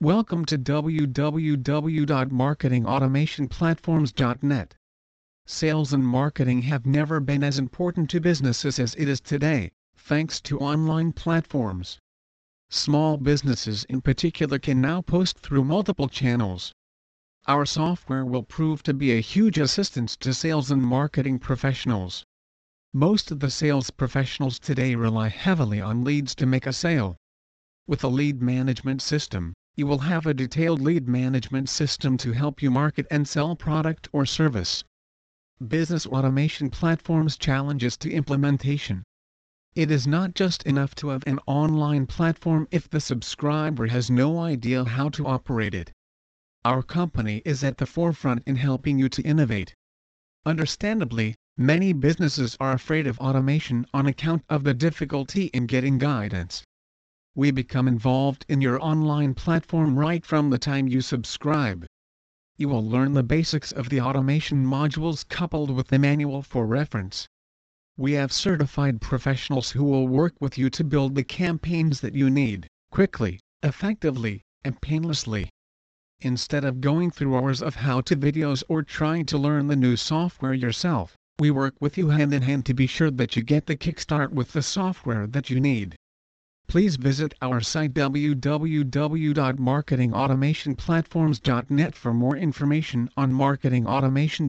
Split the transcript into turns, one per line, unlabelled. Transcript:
Welcome to www.marketingautomationplatforms.net. Sales and marketing have never been as important to businesses as it is today, thanks to online platforms. Small businesses in particular can now post through multiple channels. Our software will prove to be a huge assistance to sales and marketing professionals. Most of the sales professionals today rely heavily on leads to make a sale. With a lead management system, you will have a detailed lead management system to help you market and sell product or service. Business Automation Platforms challenges to implementation. It is not just enough to have an online platform if the subscriber has no idea how to operate it. Our company is at the forefront in helping you to innovate. Understandably, many businesses are afraid of automation on account of the difficulty in getting guidance we become involved in your online platform right from the time you subscribe. You will learn the basics of the automation modules coupled with the manual for reference. We have certified professionals who will work with you to build the campaigns that you need, quickly, effectively, and painlessly. Instead of going through hours of how-to videos or trying to learn the new software yourself, we work with you hand in hand to be sure that you get the kickstart with the software that you need please visit our site www.marketingautomationplatforms.net for more information on marketing automation